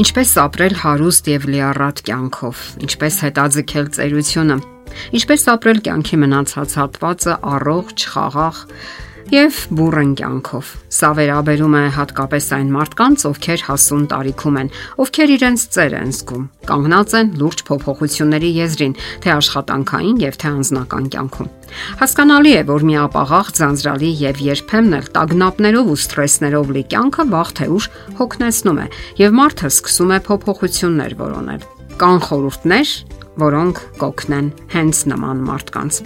Ինչպես ապրել հարուստ եւ լիառատ կյանքով, ինչպես հետաձգել ծերությունը, ինչպես ապրել կյանքի մնացած հատվածը առողջ, խաղաղ եւ բուրըն կյանքով։ Սա վերաբերում է հատկապես այն մարդկանց, ովքեր հասուն տարիքում են, ովքեր իրենց ծեր են զգում, կանգնած են լուրջ փոփոխությունների եզրին, թե աշխատանքային եւ թե անձնական կյանքում։ Հասկանալի է, որ միապաղաղ ձանձրալի եւ երբեմն էլ տագնապներով ու սթրեսներով լի կյանքը վաղ թե ուշ հոգնեցնում է եւ մարդը սկսում է փոփոխություններ որոնել։ Կան խորհուրդներ, որոնք կօգնեն հենց նման մարդկանց։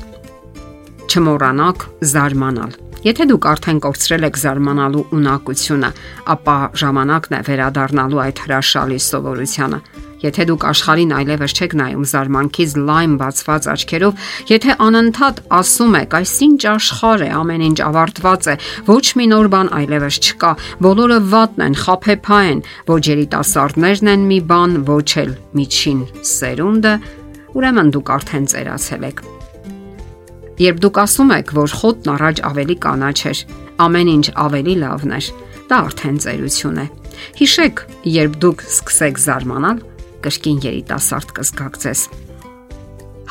Չմոռանաք զարմանալ Եթե դուք արդեն կորցրել եք զարմանալու ունակությունը, ապա ժամանակն է վերադառնալու այդ հրաշալի սովորությանը։ Եթե դուք աշխարհին այլևս չեք նայում զարմանքից լայն բացված աչքերով, եթե անընդհատ ասում եք, այսինչ աշխարհ է, ամեն ինչ ավարտված է, ոչ մի նոր բան այլևս չկա, բոլորը վատն են, խափեփա են, ոչ երիտասարդներն են մի բան, ոչ էլ միջին սերունդը, ուրեմն դուք արդեն ծերացել եք Երբ դուք ասում եք, որ խոտն առաջ ավելի կանաչ էր, ամեն ինչ ավելի լավն էր, դա արդեն ծերություն է։ Հիշեք, երբ դուք սկսեք զարմանալ, կրկին երիտասարդ կզգաք ձեզ։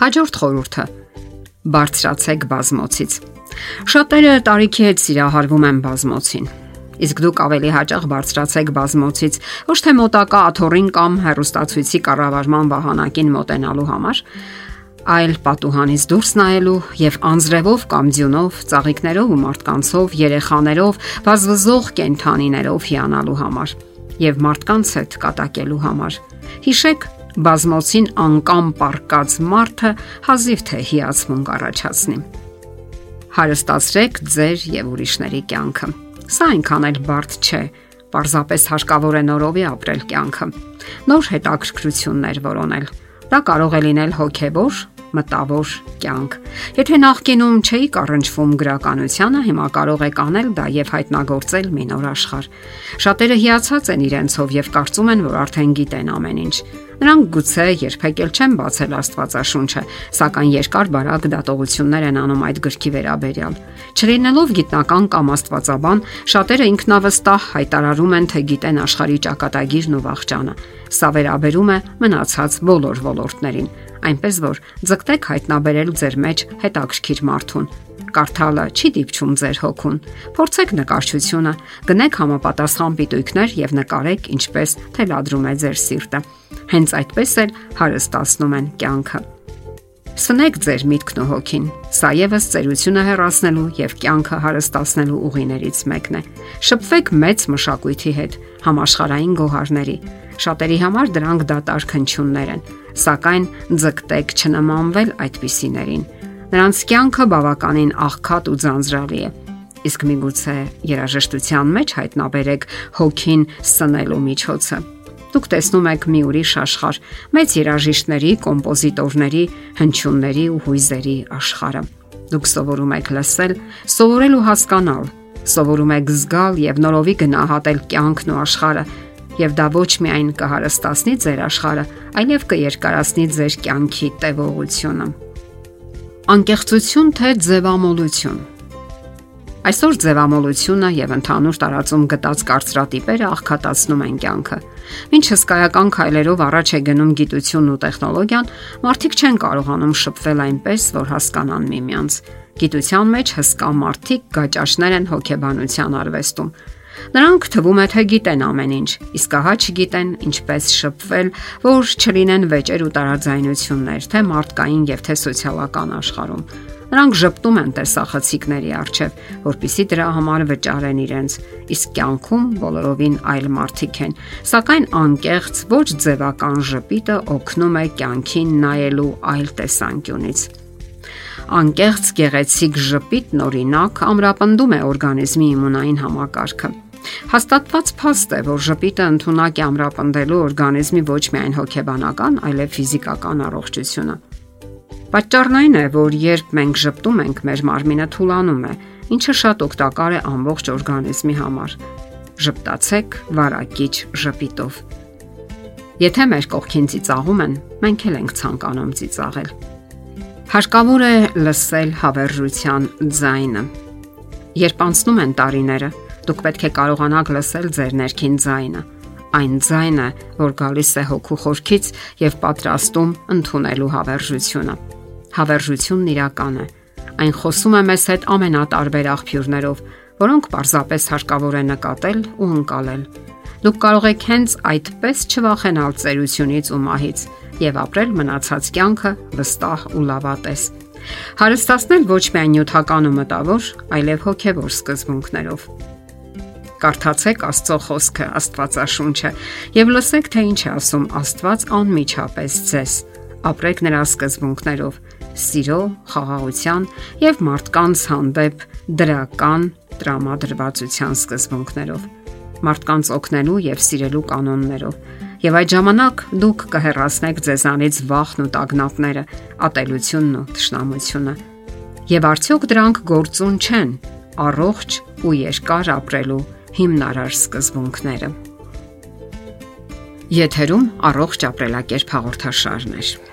Հաջորդ խորհուրդը՝ բարձրացեք բազմոցից։ Շատերը տարիքի հետ սիրահարվում են բազմոցին։ Իսկ դուք ավելի հաճախ բարձրացեք բազմոցից ոչ թե մոտակա աթորին կամ հերոստացույցի կառավարման վահանակին մոտենալու համար, այլ պատուհանից դուրս նայելու եւ անձրևով կամ ձյունով, ծաղիկներով ու մարդկանցով, երեխաներով, վազվզող կենթանիներով հիանալու համար եւ մարդկանց հետ կատակելու համար։ Հիշեք, բազմոցին անկամ պարկած մարդը հազիվ թե հիացմունք առաջացնի։ Հարստացրեք ձեր եւ ուրիշների կյանքը։ Սա այնքան էլ բարդ չէ, պարզապես հարկավոր է նորովի ապրել կյանքը։ Նոր հետաքրքրություններ որոնել։ Դա կարող է լինել հոգեվոր, մտավոր կյանք։ Եթե նախկինում չէի կառնչվում գրականությանը, հիմա կարող եք անել դա եւ հայտնագործել մի նոր աշխարհ։ Շատերը հիացած են իրենցով եւ կարծում են, որ արդեն գիտեն ամեն ինչ։ Նրանք գուցե երբեք էլ չեն բացել Աստվածաշունչը, սակայն երկար բարակ դատողություններ են անում այդ գրքի վերաբերյալ։ Չլինելով գիտնական կամ աստվածաբան, շատերը ինքնավստահ հայտարարում են, թե գիտեն աշխարհի ճակատագիրն ու վաղճանը։ Սա վերաբերում է մնացած բոլոր ոլորտներին այնպես որ ձգտեք հայտնաբերել ձեր մեջ հետաքրքիր մարդուն։ Կարդալը չի դիպչում ձեր հոգուն։ Փորձեք նկարչությունը, գնեք համապատասխան պիտույքներ եւ նկարեք ինչպես թելադրում է ձեր սիրտը։ Հենց այդպես էլ հարստացնում են կյանքը։ Սնեք ձեր միտքն ու հոգին։ Սա եւս ծերությունը հեռացնելու եւ կյանքը հարստացնելու ուղիներից մեկն է։ Շփվեք մեծ մշակույթի հետ, համաշխարային գոհարների։ Շատերի համար դրանք դատարկ հնչյուններ են սակայն ձգտեք չնմանվել այդպիսիներին։ Նրանց կյանքը բավականին աղքատ ու ձանձրալի է։ Իսկ միգուցե երաժշտության մեջ հայտնաբերեք հոգին սնելու միջոցը։ Դուք տեսնում եք մի ուրիշ աշխարհ, մեծ երաժիշտների, կոմպոզիտորների, հնչյունների ու հույզերի աշխարհը։ Դուք սովորում եք լսել, սովորել ու հասկանալ, սովորում եք զգալ եւ նորովի գնահատել կյանքն ու աշխարհը, եւ դա ոչ միայն կհարստացնի ձեր աշխարհը, այլև կերկարացնի ձեր կյանքի տևողությունը։ Անկեղծություն թե ձևամոլություն Այսօր ձևամոլությունը եւ ընդհանուր տարածում գտած կարծրատիպերը աղքատացնում են կյանքը։ Մինչ հսկայական քայլերով առաջ է գնում գիտությունն ու տեխնոլոգիան, մարդիկ չեն կարողանում շփվել այնպես, որ հասկանան միմյանց։ Գիտության մեջ հսկա մարդիկ գաճաշներ են հոգեբանության արվեստում Նրանք թվում է թե գիտեն ամեն ինչ, իսկ ահա չգիտեն ինչպես շփվել, որ չլինեն վեճեր ու տարաձայնություններ, թե մարդկային եւ թե սոցիալական աշխարհում։ Նրանք ճպտում են տեսախցիկների արչև, որpիսի դրա համար վճարեն իրենց, իսկ կյանքում բոլորովին այլ մարդիկ են։ Սակայն անկեղծ ոչ ձևական ժպիտը օգնում է կյանքին նայելու այլ տեսանկյունից անկեղծ գեղեցիկ ժպիտն օրինակ ամրապնդում է օրգանիզմի իմունային համակարգը։ Հաստատված փաստ է, որ ժպիտը ընդունակ է ամրապնդելու օրգանիզմի ոչ միայն հոգեբանական, այլև ֆիզիկական առողջությունը։ Պատճառն այն է, որ երբ մենք ժպտում ենք, մեր մարմինը թուլանում է, ինչը շատ օգտակար է ամբողջ օրգանիզմի համար։ Ժպտացեք վարակիչ ժպիտով։ Եթե մեր կողքին ծիծաղում են, մենք էլ ենք ցանկանում ծիծաղել։ Հարկավոր է լսել հավերժության ձայնը։ Երբ անցնում են տարիները, Դուք պետք է կարողանաք լսել ձեր ներքին ձայնը։ այն ձայնը, որ գալիս է հոգու խորքից եւ պատրաստում ընդունելու հավերժությունը։ Հավերժությունն իրական է։ Այն խոսում է մեզ հետ ամենատարբեր աղբյուրներով, որոնք պարզապես հարկավոր է նկատել ու ընկալել։ Դուք կարող եք հենց այդպես չվախենալ ծերությունից ու մահից եւ ապրել մնացած կյանքը վստահ ու լավատես։ Հարստացնել ոչ միայն նյութական ու մտավոր, այլև հոգեվոր սկզբունքներով։ Կարդացեք Աստծո խոսքը, Աստվածաշունչը եւ լսեք, թե ինչ է ասում Աստված անմիջապես ձեզ։ Ապրեք նրա սկզբունքներով՝ սիրո, խաղաղության եւ մարդկանց հանդեպ դրական տրամադրվածության սկզբունքներով մարդկանց օգնելու եւ սիրելու կանոններով։ Եվ այդ ժամանակ դուք կհեռացնեք ձեզանից վախն ու տագնապները, ատելությունն ու թշնամությունը։ Եվ արդյոք դրանք գործուն չեն առողջ ու երկար ապրելու հիմնարար սկզբունքները։ Եթերում առողջ ապրելակերպ հաղորդաշարն է։